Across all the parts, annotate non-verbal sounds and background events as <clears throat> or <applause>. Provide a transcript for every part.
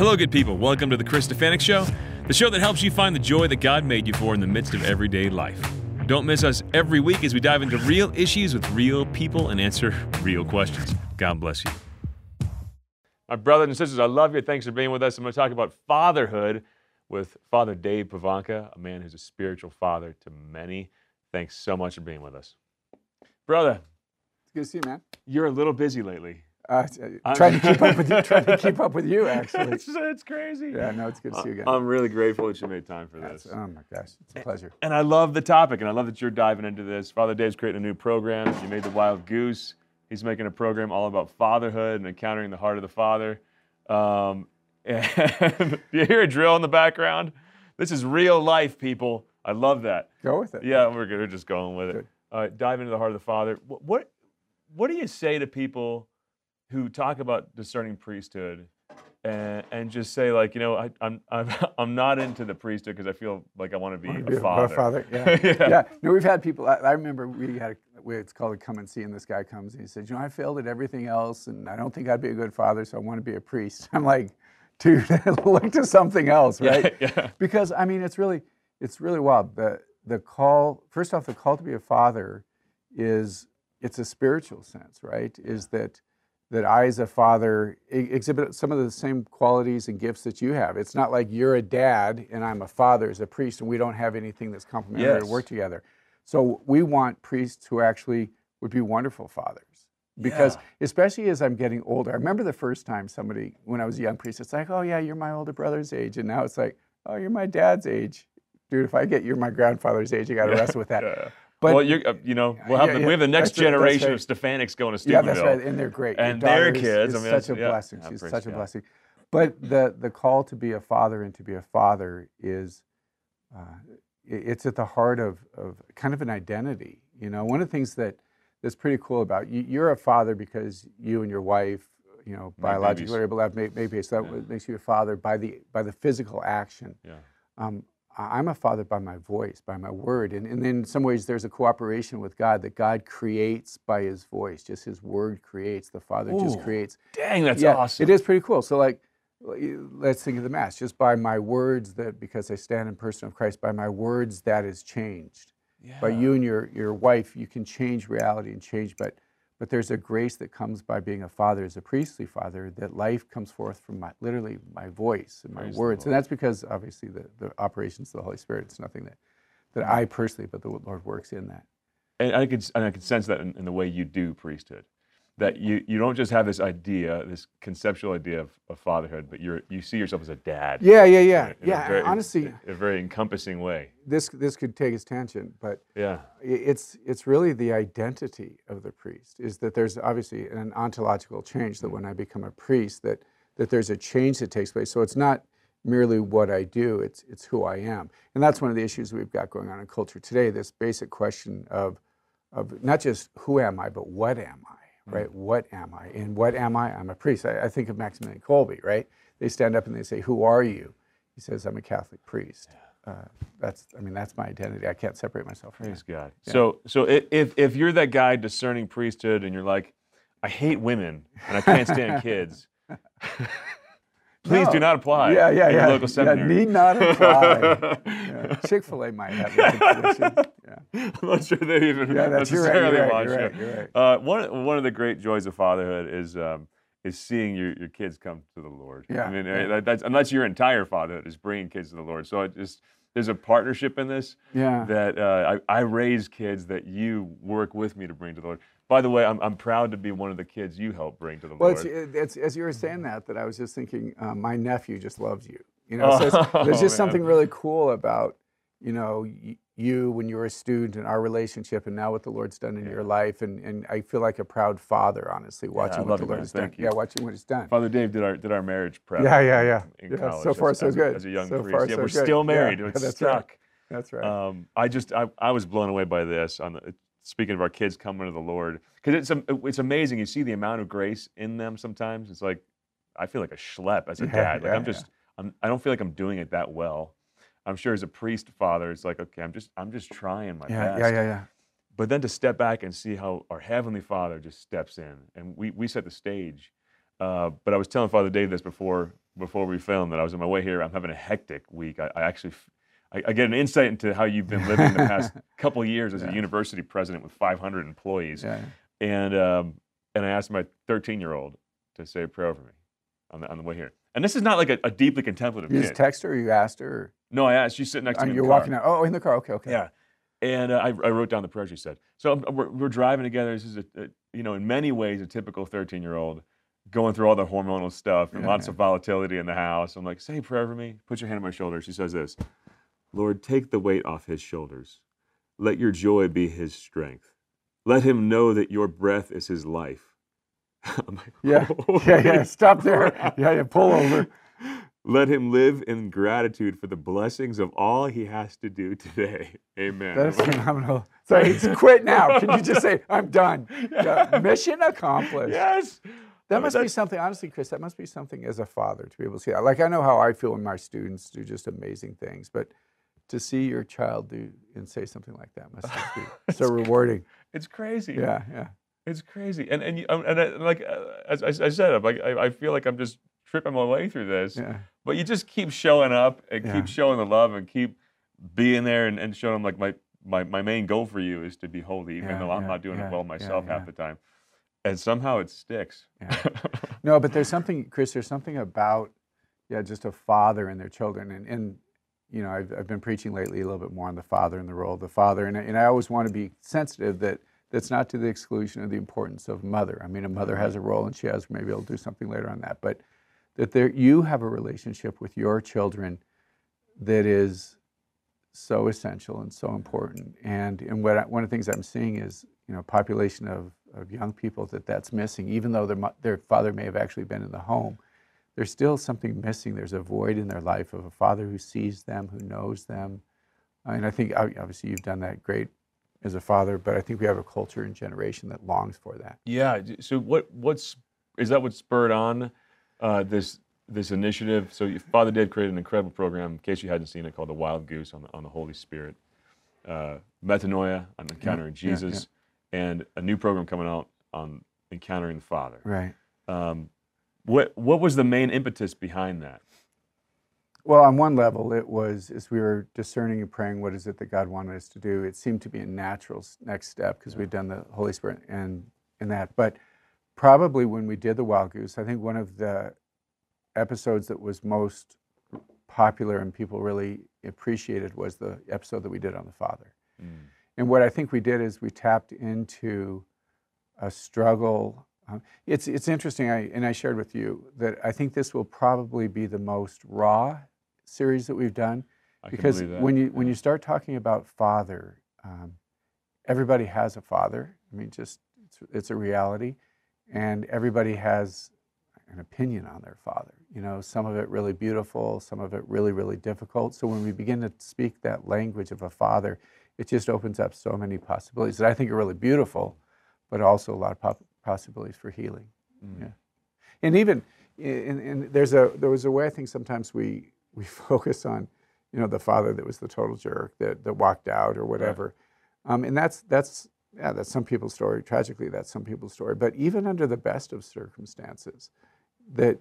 Hello, good people. Welcome to the Chris Stefanick Show, the show that helps you find the joy that God made you for in the midst of everyday life. Don't miss us every week as we dive into real issues with real people and answer <laughs> real questions. God bless you. My brothers and sisters, I love you. Thanks for being with us. I'm going to talk about fatherhood with Father Dave Pivonka, a man who's a spiritual father to many. Thanks so much for being with us. Brother, It's good to see you, man. you're a little busy lately. Uh, trying to keep up with you. Trying to <laughs> keep up with you, actually. it's, it's crazy. Yeah, no, it's good to see you again. I'm really grateful that you made time for That's- this. oh my gosh, it's a pleasure. And I love the topic, and I love that you're diving into this. Father Dave's creating a new program. You made the Wild Goose. He's making a program all about fatherhood and encountering the heart of the father. Um, <laughs> and <laughs> you hear a drill in the background? This is real life, people. I love that. Go with it. Yeah, we're good. We're just going with it. Good. Uh, dive into the heart of the father. What, what what do you say to people who talk about discerning priesthood and, and just say like, you know, I, I'm <laughs> I'm I'm not into the priesthood because I feel like I want to be a be father. a father, yeah. <laughs> yeah. Yeah, no, we've had people. I, I remember we had a, we- it's called a come and see, and this guy comes and he said, "You know, I failed at everything else, and I don't think I'd be a good father, so I want to be a priest." <laughs> I'm like, dude, look to something else, right? yeah. Because I mean, it's really, it's really wild. The the call, first off, the call to be a father is it's a spiritual sense, right? Is that that I, as a father, exhibit some of the same qualities and gifts that you have. It's not like you're a dad and I'm a father as a priest, and we don't have anything that's complementary to work together. So we want priests who actually would be wonderful fathers. Because Yeah. especially as I'm getting older, I remember the first time somebody, when I was a young priest, it's like, oh yeah, you're my older brother's age, and now it's like, oh, you're my dad's age, dude. If I get you're my grandfather's age, I got to wrestle with that. <laughs> Yeah. But well, you're, uh, you know, we'll have Yeah, the, yeah, we have the next generation right. of Stefanicks going to Steubenville. Yeah, that's right, and they're great. And their daughter is- kids, I mean, such a yeah. blessing. She's such a blessing. But the the call to be a father and to be a father is, uh, it's at the heart of of kind of an identity. You know, one of the things that that's pretty cool about you, you're a father because you and your wife, you know, biologically are able to have ma- babies. So that makes you a father by the by the physical action. Yeah. Um, I'm a father by my voice, by my word. And, and then in some ways, there's a cooperation with God that God creates by his voice. Just his word creates. The Father just creates. Dang, that's yeah, awesome. It is pretty cool. So, like, let's think of the Mass. Just by my words, that because I stand in person of Christ, by my words, that is changed. By you and your, your wife, you can change reality and change, but but there's a grace that comes by being a father, as a priestly father, that life comes forth from my literally my voice and my Praise words. And that's because obviously the, the operations of the Holy Spirit, it's nothing that, that I personally, but the Lord works in that. and I could and I could sense that in, in the way you do priesthood, that you you don't just have this idea, this conceptual idea of, of fatherhood, but you're you see yourself as a dad. Yeah, yeah, yeah. in a Yeah, very- honestly, a very encompassing way. this this could take its tangent, but Yeah. it's it's really the identity of the priest is that there's obviously an ontological change that hmm. when I become a priest that that there's a change that takes place. So it's not merely what I do, it's it's who I am. And that's one of the issues we've got going on in culture today, this basic question of of not just who am I, but what am I, right? What am I? And what am I? I'm a priest. I, I think of Maximilian Kolbe, right? They stand up and they say, "Who are you?" He says, "I'm a Catholic priest." Uh, that's, I mean, that's my identity. I can't separate myself from Praise that. God. So so if if you're that guy discerning priesthood and you're like, I hate women and I can't stand kids. <laughs> Please do not apply. Yeah, yeah, yeah. local seminary. Yeah, need not apply. <laughs> yeah. Chick Fil A might have a position. Yeah. I'm not sure they even Yeah, that's- right, necessarily you're right, you're right, you're right. Uh, one one of the great joys of fatherhood is um, is seeing your, your kids come to the Lord. Yeah, I mean, that, that's and that's your entire fatherhood is bringing kids to the Lord. So it just there's a partnership in this Yeah. that uh, I, I raise kids that you work with me to bring to the Lord. By the way, I'm, I'm proud to be one of the kids you helped bring to the Well, Lord. it's, it's, as you were saying that, that I was just thinking, uh, my nephew just loves you. You know, so it's- Oh, <laughs> there's just man. something really cool about, you know, y- you when you were a student and our relationship, and now what the Lord's done in your life, and, and I feel like a proud father, honestly, watching I what the Lord has done. You. Yeah, watching what He's done. Father Dave did our did our marriage prep. Yeah, yeah, yeah. In Yeah, college, so far, as, so as good. As a young So priest, far, yeah, so we're good. still married. yeah, it's <laughs> that's right. stuck. That's right. Um, I just I, I was blown away by this. On the, speaking of our kids coming to the Lord, because it's it's amazing. You see the amount of grace in them. Sometimes it's like I feel like a schlep as a Yeah, dad. Like yeah, I'm just I'm I don't feel like I'm doing it that well. I'm sure as a priest father, it's like okay, I'm just I'm just trying my yeah, best. yeah, yeah, yeah. But then to step back and see how our heavenly Father just steps in, and we we set the stage. Uh, but I was telling Father Dave this before before we filmed that I was on my way here. I'm having a hectic week. I, I actually f- I, I get an insight into how you've been living the past <laughs> couple of years as a university president with 500 employees. Yeah. And um, and I asked my 13 year old to say a prayer over me on the on the way here. And this is not like a, a deeply contemplative You kid. just text her or you asked her? Or, no, I asked. She's sitting next to Oh, me. you're the car. walking out. Oh, in the car. Okay, okay. Yeah. And uh, I, I wrote down the prayer she said. So we're, we're driving together. This is, a, a, you know, in many ways, a typical 13 year old going through all the hormonal stuff and Yeah, lots yeah. of volatility in the house. I'm like, say a prayer for me. Put your hand on my shoulder. She says this Lord, take the weight off his shoulders. Let your joy be his strength. Let him know that your breath is his life. <laughs> Like, Yeah, <laughs> <laughs> yeah, yeah. Stop there. Yeah, yeah. Pull over. Let him live in gratitude for the blessings of all he has to do today. Amen. That is phenomenal. So it's quit now. Can you just say, I'm done? Yeah, Mission accomplished. yes. That oh, must be something, honestly, Chris, that must be something as a father to be able to see that. Like, I know how I feel when my students do just amazing things, but to see your child do and say something like that must be <laughs> so rewarding. It's crazy. Yeah, yeah. It's crazy. And and um, and I, like uh, as, I said, I'm like I, I feel like I'm just tripping my way through this. Yeah. But you just keep showing up and Yeah. keep showing the love and keep being there and, and showing them like my, my my main goal for you is to be holy, even Yeah, though I'm not doing it well myself half the time. And somehow it sticks. Yeah. <laughs> No, but there's something, Chris, there's something about, yeah, just a father and their children. And, and you know, I've, I've been preaching lately a little bit more on the father and the role of the father. And, and I always want to be sensitive that that's not to the exclusion of the importance of mother. I mean, a mother has a role and she has, maybe I'll do something later on that. But that there, you have a relationship with your children that is so essential and so important. And, and what I, one of the things I'm seeing is, you know, population of, of young people that that's missing, even though their, their father may have actually been in the home, there's still something missing. There's a void in their life of a father who sees them, who knows them. And I think obviously you've done that great as a father, but I think we have a culture and generation that longs for that. Yeah. So what what's is that what spurred on uh, this this initiative? So Father Dave created an incredible program. In case you hadn't seen it, called the Wild Goose on the on the Holy Spirit, uh, Metanoia on encountering yeah, yeah. Jesus, and a new program coming out on encountering the Father. Right. Um, what what was the main impetus behind that? Well, on one level, it was as we were discerning and praying, what is it that God wanted us to do? It seemed to be a natural next step because we'd done the Holy Spirit and and that. But probably when we did the Wild Goose, I think one of the episodes that was most popular and people really appreciated was the episode that we did on the Father. Mm. And what I think we did is we tapped into a struggle. Um, it's it's interesting, I, and I shared with you that I think this will probably be the most raw series that we've done I because when you when you start talking about father, um, everybody has a father. I mean, just it's, it's a reality, and everybody has an opinion on their father. You know, some of it really beautiful, some of it really really difficult. So when we begin to speak that language of a father, it just opens up so many possibilities that I think are really beautiful, but also a lot of possibilities for healing. Mm. Yeah, and even and, in, there's a there was a way I think sometimes we we <laughs> focus on, you know, the father that was the total jerk that that walked out or whatever, um, and that's that's yeah that's some people's story. Tragically, that's some people's story. But even under the best of circumstances, that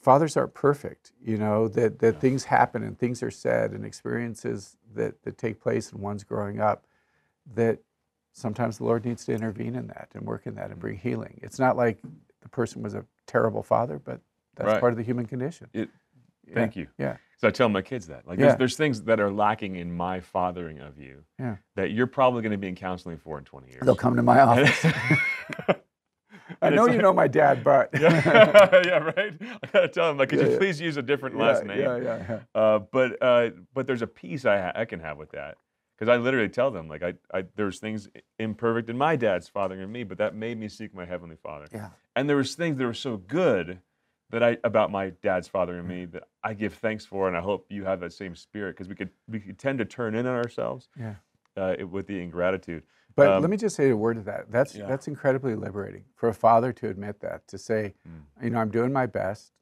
fathers aren't perfect. You know that that things happen and things are said and experiences that that take place and one's growing up, that sometimes the Lord needs to intervene in that and work in that and bring healing. It's not like the person was a terrible father, but that's Right. part of the human condition. It, Yeah, Thank you. Yeah. So I tell my kids that. Like, Yeah. there's, there's things that are lacking in my fathering of you Yeah. that you're probably going to be in counseling for in 20 years. They'll come to my office. <laughs> <laughs> I know it's you like- know my dad, but <laughs> yeah, yeah, right. I gotta tell them like, could Yeah, you yeah. please use a different last name? yeah, yeah, yeah. Uh, but uh, but there's a piece I ha- I can have with that because I literally tell them like I, I there's things imperfect in my dad's fathering in me, but that made me seek my heavenly Father. Yeah. And there was things that were so good that I about my dad's fathering and me that I give thanks for, and I hope you have that same spirit because we could we could tend to turn in on ourselves Yeah. uh, it- with the ingratitude. But Um, let me just say a word to that. That's Yeah. that's incredibly liberating for a father to admit that, to say, Mm. you know, I'm doing my best,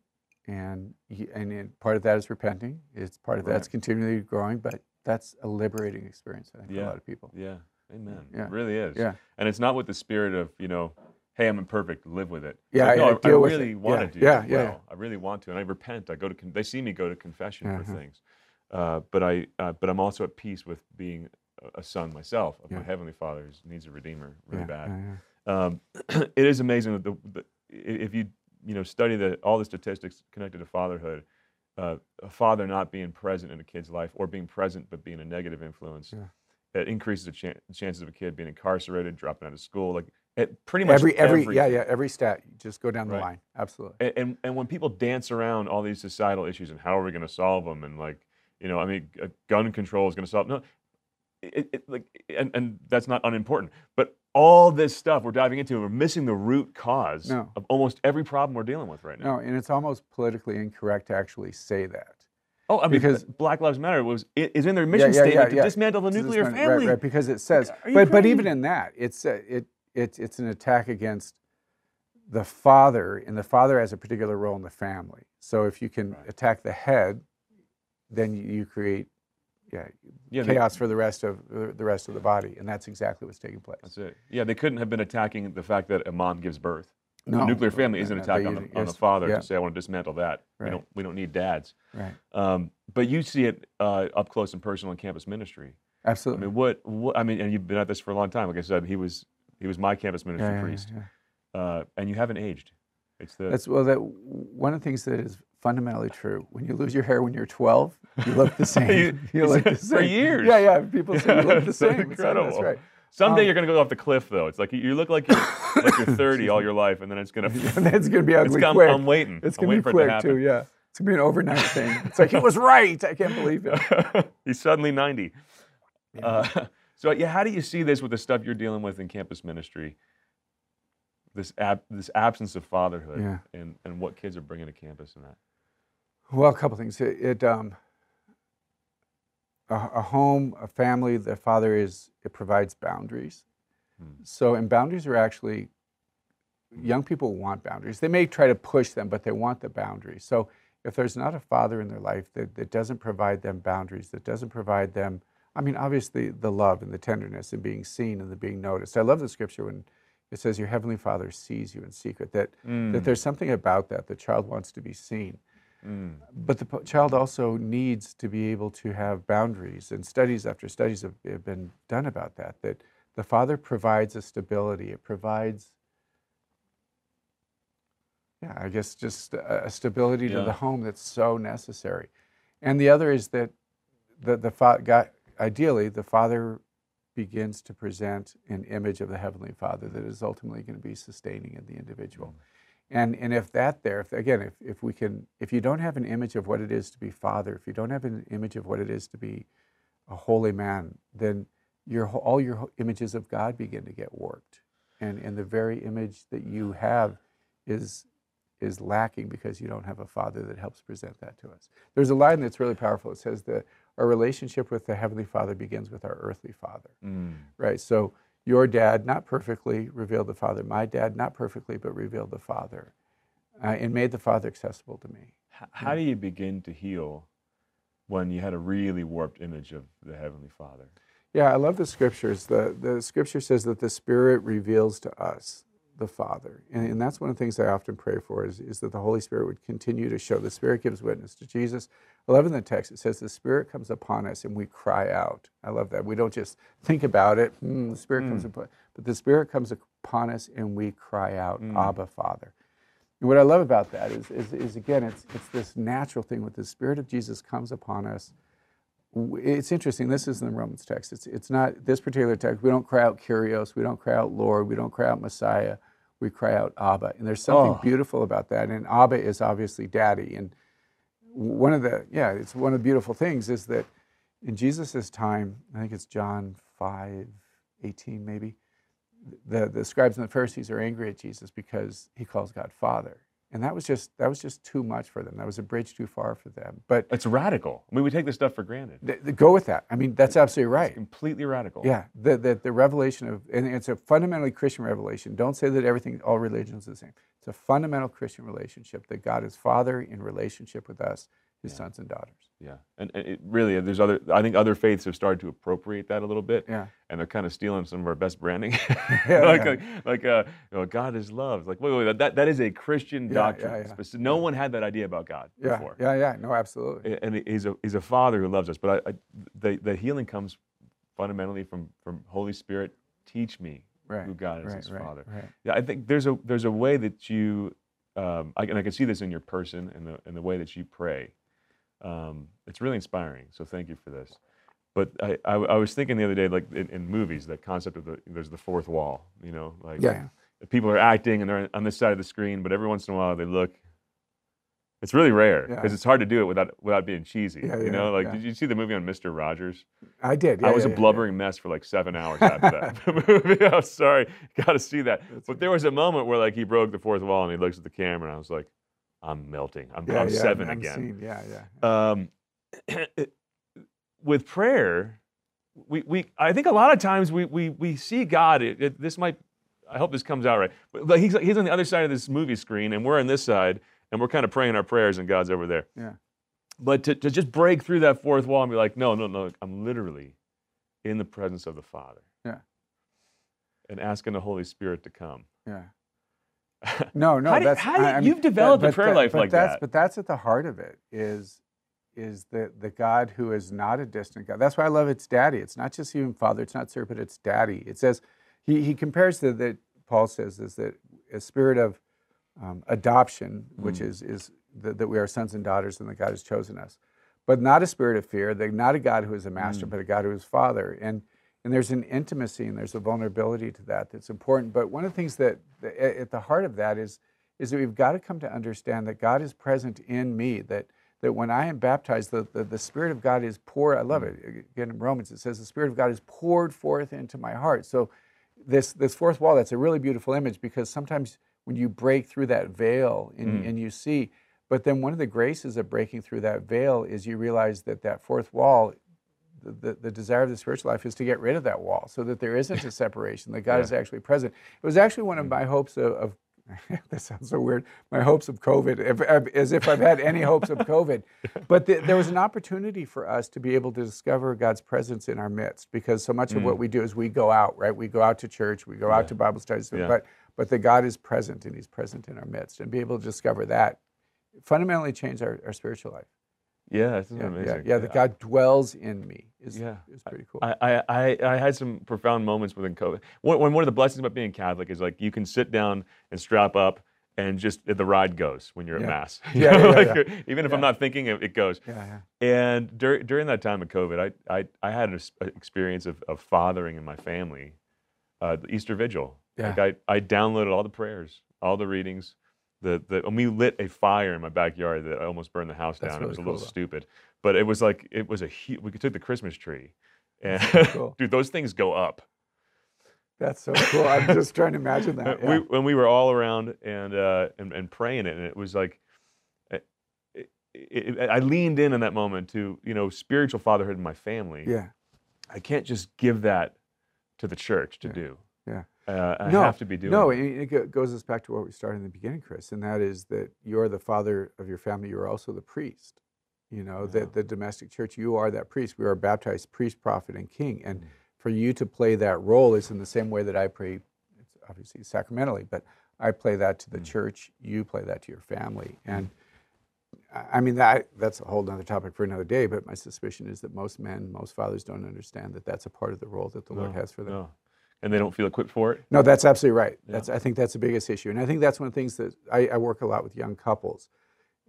and and part of that is repenting. It's part of that's continually growing, but that's a liberating experience, I think, for Yeah. a lot of people. Yeah, amen. Yeah. It really is. Yeah. And it's not with the spirit of you know hey, I'm imperfect, live with it. Yeah, Like, I- no, I I, with really it. want Yeah, to do yeah, it yeah. well. I really want to, and I repent. I go to. Con- they see me go to confession for Uh-huh. things, uh, but I, uh, but I'm also at peace with being a- son myself of my heavenly Father who needs a redeemer really yeah, bad. yeah, yeah. Um, <clears throat> it is amazing that the, the if you you know study the all the statistics connected to fatherhood, uh, a father not being present in a kid's life or being present but being a negative influence, Yeah. it increases the chan- chances of a kid being incarcerated, dropping out of school, like it pretty much Every every yeah everything. yeah every stat. Just go down the Right. line. Absolutely. And, and and when people dance around all these societal issues and how are we going to solve them and like you know I mean gun control is going to solve no it, it, like and, and that's not unimportant but all this stuff we're diving into we're missing the root cause No. of almost every problem we're dealing with right now No, and it's almost politically incorrect to actually say that. oh I mean because- Black Lives Matter was is in their mission yeah, yeah, statement to yeah. dismantle the To nuclear dismantle- family Right, right, because it says, but but even in that, it's uh, it it's it's an attack against the father, and the father has a particular role in the family. So if you can Right. attack the head, then you create yeah, yeah they- chaos for the rest of the the rest of the body, and that's exactly what's taking place. that's it yeah they couldn't have been attacking the fact that a mom gives birth No, the nuclear family is an attack on the, on the father yeah. to say I want to dismantle that we don't we don't need dads Right, Um, but you see it uh, up close and personal in campus ministry. Absolutely. I mean, what, what? I mean, and you've been at this for a long time. Like I said, he was he was my campus ministry yeah, priest, yeah. Uh, and you haven't aged. It's the That's well. That one of the things that is fundamentally true. When you lose your hair when you're 12, you look the <laughs> same. <laughs> You- you look the same. for years. Yeah, yeah. People say you look <laughs> the same. Incredible. That's right. someday um, you're gonna go off the cliff though. It's like you look like you're like you're 30 all your life, and then it's gonna. and it's gonna be ugly quick. I'm waiting. It's gonna waiting be it to quick too. Yeah. It's gonna be an overnight thing. It's like he was right. I can't believe it. He's suddenly 90. Yeah. Uh, so yeah, how do you see this with the stuff you're dealing with in campus ministry? This ab- this absence of fatherhood Yeah. and, and what kids are bringing to campus and that. Well, a couple things. It, it um, a, a home, a family. The father is it provides boundaries. Hmm. So, and boundaries are actually young people want boundaries. They may try to push them, but they want the boundaries. So, if there's not a father in their life that, that doesn't provide them boundaries, that doesn't provide them, I mean, obviously the love and the tenderness and being seen and the being noticed. I love the scripture when it says your heavenly Father sees you in secret. That that there's something about that. The child wants to be seen. Mm. But the child also needs to be able to have boundaries, and studies after studies have, have been done about that. That the father provides a stability. It provides, yeah, I guess just a, a stability to the home that's so necessary. And the other is that the the fa- God, ideally the father begins to present an image of the heavenly Father that is ultimately going to be sustaining in the individual. And, and if that there, if, again, if, if we can, if you don't have an image of what it is to be father, if you don't have an image of what it is to be a holy man, then your, all your images of God begin to get warped. And, and the very image that you have is, is lacking because you don't have a father that helps present that to us. There's a line that's really powerful. It says that our relationship with the Heavenly Father begins with our earthly father Mm. right? So your dad, not perfectly, revealed the Father. My dad, not perfectly, but revealed the Father, uh, and made the Father accessible to me. How do you begin to heal when you had a really warped image of the Heavenly Father? Yeah, I love the scriptures. The the scripture says that the Spirit reveals to us the Father, and, and that's one of the things I often pray for is, is that the Holy Spirit would continue to show. The Spirit gives witness to Jesus. I love in the text it says the Spirit comes upon us and we cry out. I love that. We don't just think about it. "Hmm, the Spirit comes upon, but the Spirit comes upon us and we cry out, Abba, Father. And what I love about that is, is, is again, it's, it's this natural thing with the Spirit of Jesus comes upon us. It's interesting. This is in the Romans text. It's, it's not this particular text. We don't cry out Kyrios. We don't cry out Lord. We don't cry out Messiah. We cry out Abba. And there's something Oh. beautiful about that. And Abba is obviously daddy. And one of the, yeah, it's one of the beautiful things is that in Jesus' time, I think it's John 5, 18 maybe, the, the scribes and the Pharisees are angry at Jesus because he calls God Father. And that was just that was just too much for them. That was a bridge too far for them. But It's radical. I mean, we take this stuff for granted. th- th- go with that. I mean, that's absolutely right. Completely radical. Yeah, the, the, the revelation of, and it's a fundamentally Christian revelation. Don't say that everything, all religions are the same. It's a fundamental Christian relationship that God is Father in relationship with us, His sons and daughters. Yeah, and, and it really, there's other. I think other faiths have started to appropriate that a little bit, Yeah. and they're kind of stealing some of our best branding. <laughs> Yeah, <laughs> like, yeah. like, like, uh, you know, God is love. Like, wait, wait, wait, that that is a Christian Yeah, doctrine. yeah, yeah. Speci- No one had that idea about God before. Yeah. Yeah. No, absolutely. And he's a he's a father who loves us. But I, I, the the healing comes fundamentally from from Holy Spirit. Teach me Right. who God is right. as right. Father. Right. Yeah, I think there's a there's a way that you, um, I, and I can see this in your person and the and the way that you pray. Um, it's really inspiring. So thank you for this. But I, I, I was thinking the other day, like in, in movies, that concept of the there's the fourth wall. You know, like Yeah. people are acting and they're on this side of the screen, but every once in a while they look. It's really rare because Yeah. it's hard to do it without without being cheesy. Yeah, you know, like did you see the movie on Mister Rogers? I did. Yeah, I was a blubbering mess for like seven hours after that <laughs> <laughs> movie. I'm sorry, got to see that. That's but there was a moment where like he broke the fourth wall and he looks at the camera and I was like, I'm melting. I'm, Yeah, I'm yeah, 7 I'm again. seeing- Yeah. Yeah. Um, <clears throat> with prayer, we, we I think a lot of times we we, we see God. It, it- this might I hope this comes out right. But like, he's he's on the other side of this movie screen and we're on this side and we're kind of praying our prayers and God's over there. Yeah. But to, to just break through that fourth wall and be like, no, no, no, I'm literally in the presence of the Father. Yeah. And asking the Holy Spirit to come. Yeah. <laughs> No, no, How do- how do I- you've developed a prayer life but like that. But that's at the heart of it. Is is the the God who is not a distant God. That's why I love it's Daddy. It's not just even Father. It's not Sir, but it's Daddy. It says he he compares the that Paul says is that a spirit of um, adoption, which Mm. is is that, that we are sons and daughters and that God has chosen us, but not a spirit of fear. That not a God who is a master, Mm. but a God who is Father. And and there's an intimacy and there's a vulnerability to that that's important. But one of the things that, at the heart of that is is that we've got to come to understand that God is present in me. That that when I am baptized, the, the, the Spirit of God is poured. I love it. Mm. Again, in Romans, it says the Spirit of God is poured forth into my heart. So this this fourth wall, that's a really beautiful image because sometimes when you break through that veil and, mm. and you see, but then one of the graces of breaking through that veil is you realize that that fourth wall the, the, desire of the spiritual life is to get rid of that wall so that there isn't a <laughs> separation, that God Yeah. is actually present. It was actually one of mm. my hopes of, of <laughs> this sounds so weird, my hopes of COVID, if, as if I've had any hopes of COVID. <laughs> But the, there was an opportunity for us to be able to discover God's presence in our midst because so much of what mm. we do is we go out, right? We go out to church, we go out to Bible studies, Yeah. but, but that God is present and He's present in our midst. And be able to discover that fundamentally changed our, our spiritual life. Yeah, that's Yeah, amazing. yeah, yeah. That God dwells in me is, Yeah. is pretty cool. I, I, I, I had some profound moments within COVID. One, one one of the blessings about being Catholic is like you can sit down and strap up and just the ride goes when you're Yeah. at mass. <laughs> <laughs> Yeah, yeah, Like. Even if I'm not thinking, it, it goes. yeah, yeah. And dur- during that time of COVID, I, I, I had an experience of, of fathering in my family, uh, the Easter Vigil. Yeah. Like I, I downloaded all the prayers, all the readings. The, the, and we lit a fire in my backyard that I almost burned the house That's down. it was a really little though. stupid, but it was like it was a huge. We took the Christmas tree, and <laughs> cool. dude, those things go up. That's so cool. I'm <laughs> just trying to imagine that. we, Yeah. when we were all around and, uh, and and praying it, and it was like, it, it, it, I leaned in in that moment to you know spiritual fatherhood in my family. yeah. I can't just give that to the church to Yeah. do. Yeah. Uh, I no, have to be doing. No, it. it, goes us back to what we started in the beginning, Chris, and that is that you're the father of your family. You're also the priest. You know, Yeah. that the domestic church, you are that priest. We are baptized priest, prophet, and king. And Mm. for you to play that role is in the same way that I pray, it's obviously sacramentally, but I play that to the Mm. church. You play that to your family. And I I mean, that that's a whole other topic for another day. But my suspicion is that most men, most fathers don't understand that that's a part of the role that the Lord has for them. no. And they don't feel equipped for it. No, that's absolutely right. Yeah. That's I think that's the biggest issue, and I think that's one of the things that I, I work a lot with young couples,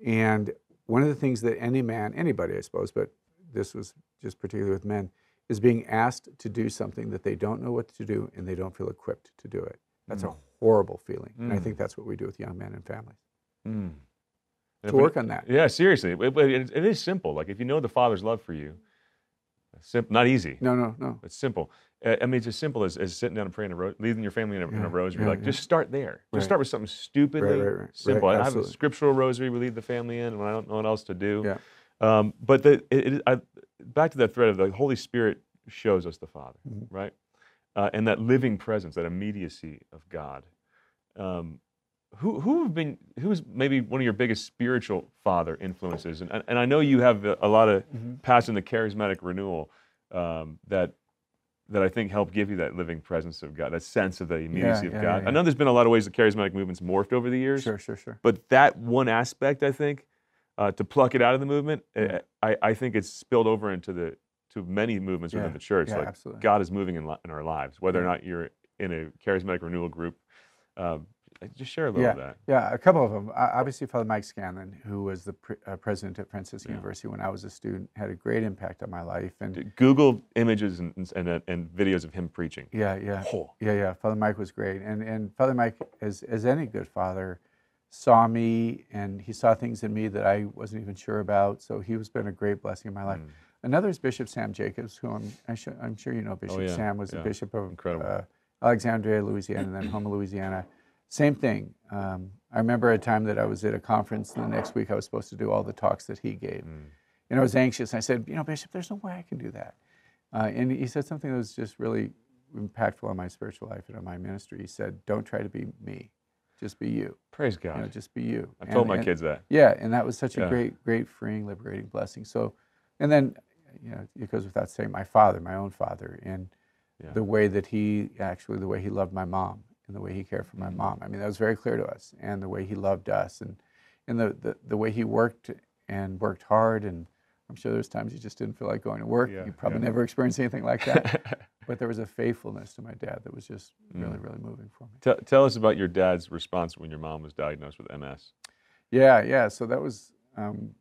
and one of the things that any man, anybody, I suppose, but this was just particularly with men, is being asked to do something that they don't know what to do and they don't feel equipped to do it. That's a horrible feeling, and I Mm. think that's what we do with young men and families. Mm. To we- work on that. Yeah, seriously, it, it, it is simple. Like if you know the Father's love for you, simple, not easy. No, no, no. It's simple. Uh, I mean, it's as simple as, as sitting down and praying, a ro- leading your family in a, in Yeah, a rosary. yeah, like, yeah. just start there. Right. Just start with something stupidly right, right, right, simple. I have a scriptural rosary we lead the family in when I don't know what else to do. Yeah. Um, but the, it, it, I, back to that thread of the Holy Spirit shows us the Father, Mhm. right? Uh, and that living presence, that immediacy of God. Um, who who have been who's maybe one of your biggest spiritual father influences? And and I know you have a, a lot of Mm-hmm. past in the charismatic renewal um, that that I think help give you that living presence of God, that sense of the immediacy yeah, of God. yeah, I know there's been a lot of ways the charismatic movement's morphed over the years, Sure, sure, sure. but that one aspect, I think, uh, to pluck it out of the movement, uh, I, I think it's spilled over into the to many movements within the church. yeah, like absolutely. God is moving in, li- in our lives, whether or not you're in a charismatic renewal group. Um, just share a little Yeah, of that. yeah, a couple of them. Uh, obviously, Father Mike Scanlon, who was the pre- uh, president at Francis Yeah. University when I was a student, had a great impact on my life. And Google images and, and, and, and videos of him preaching. yeah, yeah, Oh. yeah, yeah. Father Mike was great, and and Father Mike, as as any good father, saw me and he saw things in me that I wasn't even sure about. So he was been a great blessing in my life. Another is Bishop Sam Jacobs, who I'm I sh- I'm sure you know. Bishop Oh, yeah, Sam was yeah. the bishop of uh, Alexandria, Louisiana, and then Houma, Louisiana. Same thing. Um, I remember a time that I was at a conference, and the next week I was supposed to do all the talks that he gave. And I was anxious. I said, you know, Bishop, there's no way I can do that. Uh, and he said something that was just really impactful on my spiritual life and on my ministry. He said, don't try to be me, just be you. Praise You know, God. just be you. I've told my and- kids that. yeah, and that was such a great, great, freeing, liberating blessing. So, and then, you know, it goes without saying, my father, my own father, and Yeah. the way that he actually, the way he loved my mom, and the way he cared for my mom. I mean, that was very clear to us, and the way he loved us, and and the the, the way he worked and worked hard, and I'm sure there's times he just didn't feel like going to work. Yeah, you probably yeah. never experienced anything like that, <laughs> but there was a faithfulness to my dad that was just Mm. really, really moving for me. Tell, tell us about your dad's response when your mom was diagnosed with MS. Yeah, yeah. So that was, um,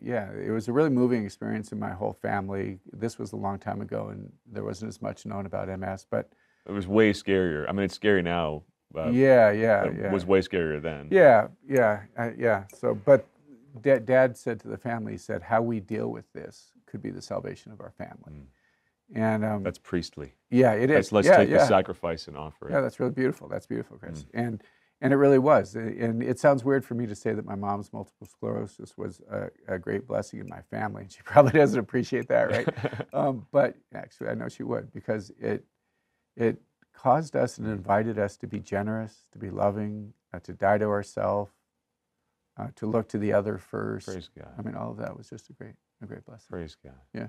yeah, it was a really moving experience in my whole family. This was a long time ago, and there wasn't as much known about MS. But It was way scarier. I mean, it's scary now. Uh, yeah, yeah, but yeah, It was way scarier then. yeah, yeah, uh, yeah. So, but dad, dad said to the family, he said, "How we deal with this could be the salvation of our family." And um, That's priestly. yeah, it is. Let's, let's yeah, take yeah. the sacrifice and offer it. Yeah, that's really beautiful. That's beautiful, Chris. Mm. And and it really was. And it sounds weird for me to say that my mom's multiple sclerosis was a, a great blessing in my family. <laughs> She probably doesn't appreciate that, right? <laughs> um, but actually, I know she would because it it caused us and invited us to be generous, to be loving, uh, to die to ourselves, uh, to look to the other first. Praise God. I mean, all of that was just a great a great blessing. Praise God. Yeah.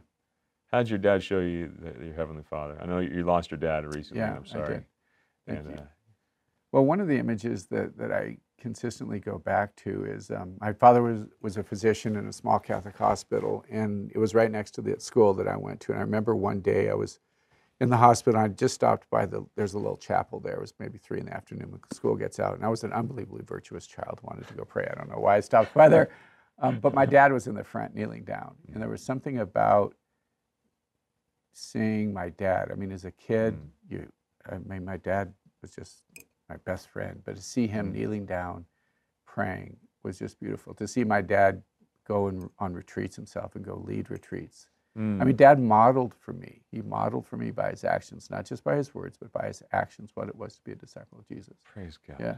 How did your dad show you the, your heavenly Father? I know you you lost your dad recently. Yeah, I'm I sorry. did. Thank and you. Uh, Well, one of the images that, that I consistently go back to is um, my father was, was a physician in a small Catholic hospital, and it was right next to the school that I went to. And I remember one day I was in the hospital, I just stopped by the, there's a little chapel there. It was maybe three in the afternoon when school gets out. And I was an unbelievably virtuous child, wanted to go pray. I don't know why I stopped by there. Um, but my dad was in the front kneeling down. And there was something about seeing my dad. I mean, as a kid, you, I mean, my dad was just my best friend, but to see him kneeling down, praying was just beautiful. To see my dad go in, on retreats himself and go lead retreats. Mm, I mean, dad modeled for me. He modeled for me by his actions, not just by his words, but by his actions, what it was to be a disciple of Jesus. praise God. Yeah.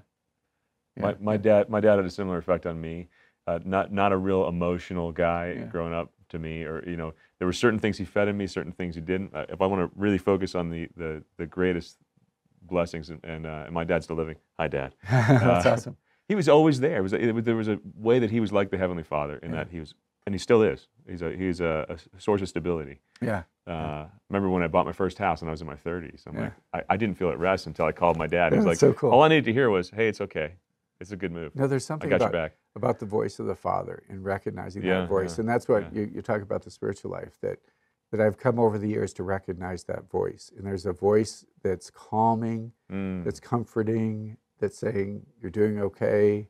My, Yeah. my dad my dad had a similar effect on me. Uh, not not a real emotional guy Yeah. growing up to me, or you know, there were certain things he fed in me, certain things he didn't. Uh, if I want to really focus on the the, the greatest blessings, and and, uh, and my dad's still living. Hi, Dad. <laughs> That's Uh, awesome. <laughs> He was always there. It was, it was there was a way that he was like the Heavenly Father in Yeah. that he was, and he still is. He's a he's a, a source of stability. Yeah. Uh, remember when I bought my first house and I was in my 30s? I'm Yeah. like, I, I didn't feel at rest until I called my dad. He was like, so cool. all I needed to hear was, hey, it's okay. It's a good move. No, there's I something got about, about the voice of the Father and recognizing Yeah, that voice. yeah, and that's what yeah. you, you talk about the spiritual life that, that I've come over the years to recognize that voice. And there's a voice that's calming, Mm. that's comforting, that's saying, you're doing okay,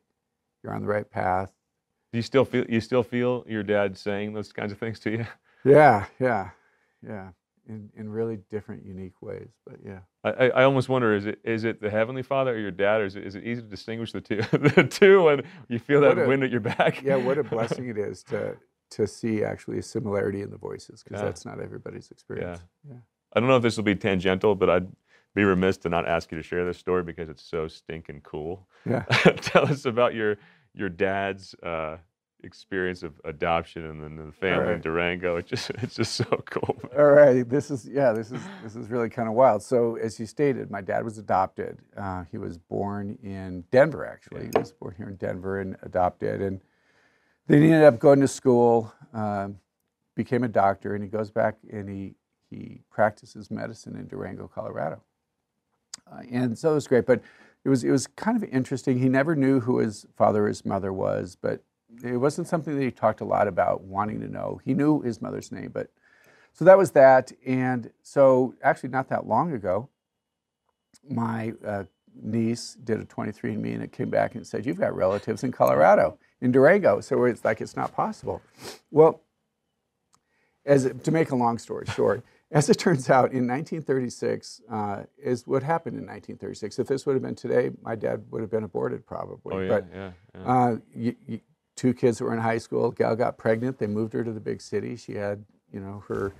you're on the right path. Do you still feel you still feel your dad saying those kinds of things to you? Yeah, yeah, yeah. In, in really different, unique ways. But yeah. I, I almost wonder is it is it the Heavenly Father or your dad, or is it, is it easy to distinguish the two <laughs> the two when you feel that a- wind at your back? Yeah, what a <laughs> blessing it is to, to see actually a similarity in the voices because Yeah. that's not everybody's experience. Yeah. Yeah. I don't know if this will be tangential, but I'd be remiss to not ask you to share this story because it's so stinking cool. Yeah. <laughs> Tell us about your your dad's uh, experience of adoption and then the family in. Durango. It just <laughs> it's just so cool. All right, this is yeah, this is this is really kind of wild. So as you stated, my dad was adopted. Uh, he was born in Denver, actually. He was born here in Denver and adopted, and then he ended up going to school, um, became a doctor, and he goes back and he he practices medicine in Durango, Colorado. Uh, and so it was great, but it was it was kind of interesting. He never knew who his father or his mother was, but it wasn't something that he talked a lot about wanting to know. He knew his mother's name, but so that was that. And so actually, not that long ago, my uh, niece did a 23andMe, and it came back and said, "You've got relatives in Colorado, in Durango." So it's like it's not possible. Well, as to make a long story short. As it turns out, in 1936 uh, is what happened in 1936. If this would have been today, my dad would have been aborted probably. Oh yeah, but yeah, yeah. uh, y y two kids were in high school. Gal got pregnant. They moved her to the big city. She had, you know, her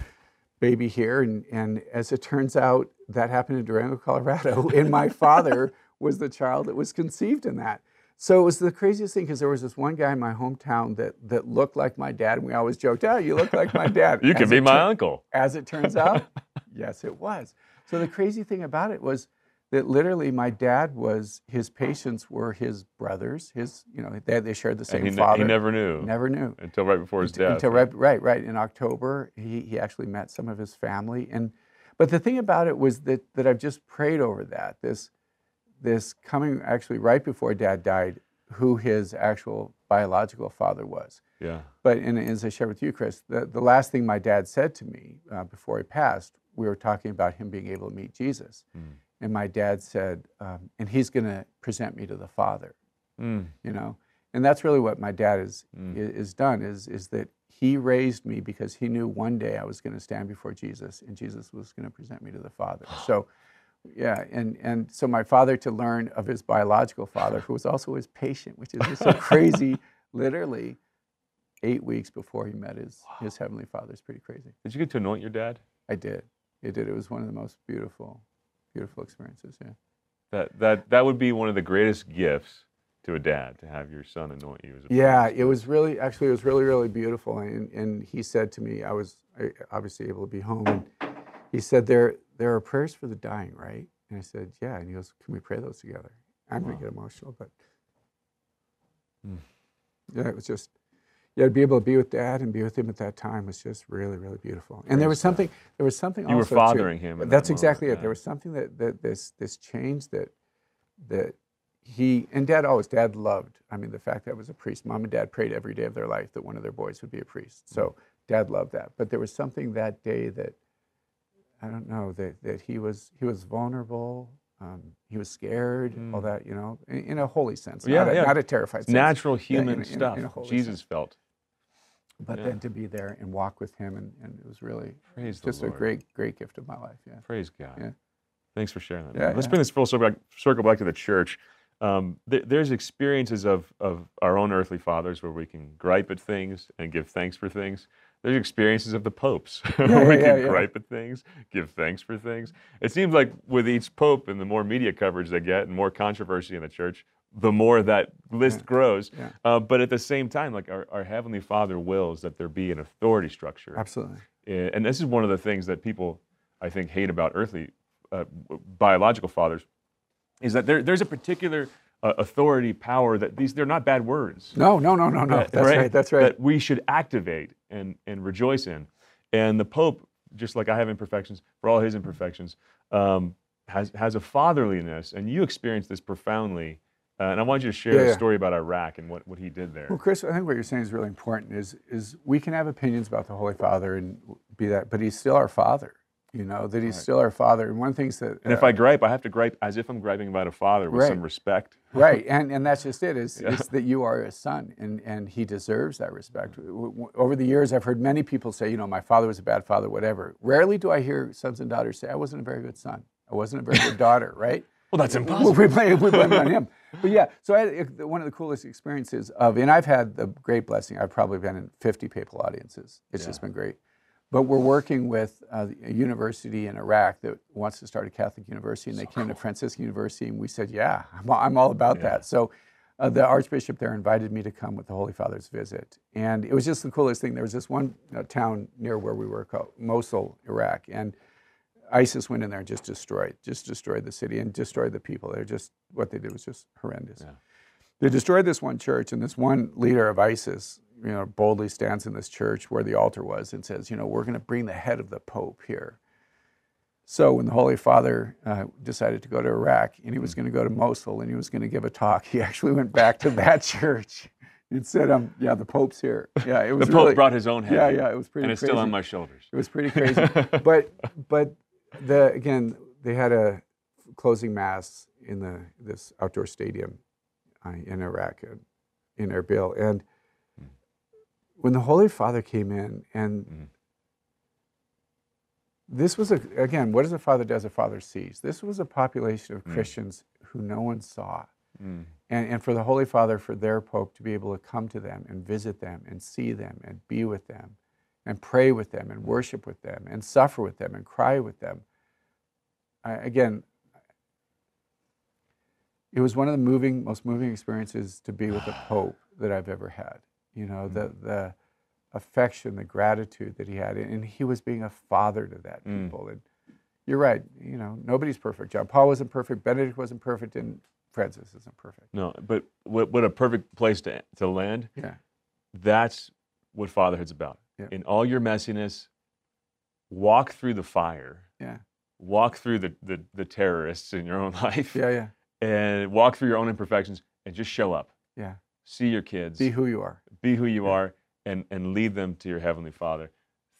baby here, and and as it turns out, that happened in Durango, Colorado. <laughs> and my father was the child that was conceived in that. So it was the craziest thing because there was this one guy in my hometown that that looked like my dad, and we always joked, "Oh, you look like my dad." <laughs> you As could be my uncle. as it turns out, <laughs> yes, it was. So the crazy thing about it was that literally my dad was his patients were his brothers. His you know they, they shared the same And he, father. he never knew never knew until right before his until, death. until right, right right in October he he actually met some of his family and but the thing about it was that that I've just prayed over that this this coming actually right before dad died who his actual biological father was. yeah. But and as I shared with you, Chris, the, the last thing my dad said to me uh, before he passed, we were talking about him being able to meet Jesus. Mm. And my dad said, um, and he's going to present me to the Father, Mm. you know? And that's really what my dad is, Mm. i- is done, is, is that he raised me because he knew one day I was going to stand before Jesus and Jesus was going to present me to the Father. <gasps> So, yeah, and, and so my father to learn of his biological father, who was also his patient, which is just so <laughs> crazy, literally eight weeks before he met his, his heavenly father. It's pretty crazy. Did you get to anoint your dad? I did. It did. It was one of the most beautiful, beautiful experiences. Yeah. That that that would be one of the greatest gifts to a dad to have your son anoint you as a Yeah, priest. it was really, actually, it was really, really beautiful. And, and he said to me, I was obviously able to be home, and he said, there, there are prayers for the dying, right? And I said, yeah. And he goes, can we pray those together? I'm going to get emotional, but Mm. yeah, it was just, yeah, to be able to be with dad and be with him at that time was just really, really beautiful. And there was something, there was something You were also too- fathering him in that That's exactly moment, it. yeah. There was something that, that this, this change that, that he and dad always dad loved i mean the fact that I was a priest mom and dad prayed every day of their life that one of their boys would be a priest so dad loved that but there was something that day that i don't know that, that he was he was vulnerable um, he was scared all that you know in, in a holy sense Yeah, not, a, not a terrified sense natural human in stuff. in Jesus sense. felt. but yeah. then to be there and walk with him and, and it was really Praise just a great great gift of my life yeah Praise God. Yeah. Thanks for sharing that. Yeah. Let's yeah. bring this full circle back, circle back to the church. Um, th- there's experiences of, of our own earthly fathers where we can gripe at things and give thanks for things. There's experiences of the popes <laughs> where we yeah, can yeah. gripe at things, give thanks for things. It seems like with each pope and the more media coverage they get and more controversy in the church, the more that list grows. yeah. Uh, but at the same time, like our, our Heavenly Father wills that there be an authority structure absolutely Eh, and this is one of the things that people I think hate about earthly uh, biological fathers is that there, there's a particular uh, authority power that these they're not bad words no no no no no that's right, that's right that we should activate and and rejoice in and the pope just like I have imperfections for all his imperfections um, has has a fatherliness and you experience this profoundly uh, and I want you to share Yeah, a yeah. story about Iraq and what, what he did there Well, Chris, I think what you're saying is really important. Is is we can have opinions about the Holy Father and be that, but He's still our Father. You know that He's still our Father. And one of the things that and if uh, I gripe I have to gripe as if I'm griping about a father with Right. some respect <laughs> right, and and that's just it. Is, is that you are a son, and and He deserves that respect. Mm-hmm. W- Over the years, I've heard many people say, you know, my father was a bad father, whatever. Rarely do I hear sons and daughters say, I wasn't a very good son. I wasn't a very good daughter. <laughs> Right. well that's impossible We blame, we blame it on <laughs> him. But yeah, so I, one of the coolest experiences of, and I've had the great blessing, I've probably been in 50 papal audiences. It's just been great. But we're working with uh, a university in Iraq that wants to start a Catholic university, and they came to Franciscan University, and we said, yeah, I'm, all- I'm all about that. So uh, the archbishop there invited me to come with the Holy Father's visit, and it was just the coolest thing. There was this one uh, town near where we were called Mosul, Iraq, and ISIS went in there and just destroyed, just destroyed the city and destroyed the people. They're just what they did was just horrendous. Yeah. They destroyed this one church, and this one leader of ISIS, you know, boldly stands in this church where the altar was and says, you know, we're going to bring the head of the Pope here. So when the Holy Father uh, decided to go to Iraq and he was mm. going to go to Mosul and he was going to give a talk, he <laughs> actually went back to that church and said, um, "Yeah, the Pope's here." Yeah, it <laughs> was. the Pope really, brought his own head. Yeah, yeah, it was pretty. And it's crazy. still on my shoulders. It was pretty crazy, <laughs> but but the again they had a closing mass in the this outdoor stadium uh, in Iraq, uh, in Erbil, and. When the Holy Father came in and mm this was a, again, what does a father does, a father sees. This was a population of mm. Christians who no one saw. Mm. And, and for the Holy Father, for their Pope to be able to come to them and visit them and see them and be with them and pray with them and worship with them and suffer with them and cry with them. I, again, it was one of the moving, most moving experiences to be with a Pope that I've ever had. You know, the, mm. the, affection, the gratitude that he had, and he was being a father to that mm. people. And you're right, you know, nobody's perfect. John Paul wasn't perfect, Benedict wasn't perfect, and Francis isn't perfect. No, but what, what a perfect place to to land. Yeah, that's what fatherhood's about. Yeah. In all your messiness, walk through the fire. Yeah. Walk through the, the, the terrorists in your own <laughs> life. Yeah, yeah. And walk through your own imperfections and just show up. Yeah. See your kids. Be who you are. Be who you yeah. are and, and lead them to your Heavenly Father.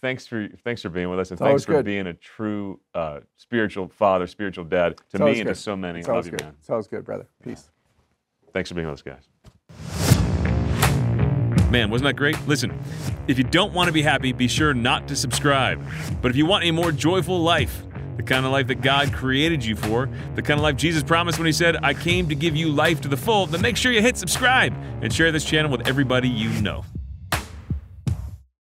Thanks for, thanks for being with us, and it's thanks for good. being a true uh, spiritual father, spiritual dad to me and to so many. It's Love you, good. man. Always good, brother. Peace. Thanks for being with us, guys. Man, wasn't that great? Listen, if you don't want to be happy, be sure not to subscribe. But if you want a more joyful life, the kind of life that God created you for, the kind of life Jesus promised when He said, I came to give you life to the full, then make sure you hit subscribe and share this channel with everybody you know.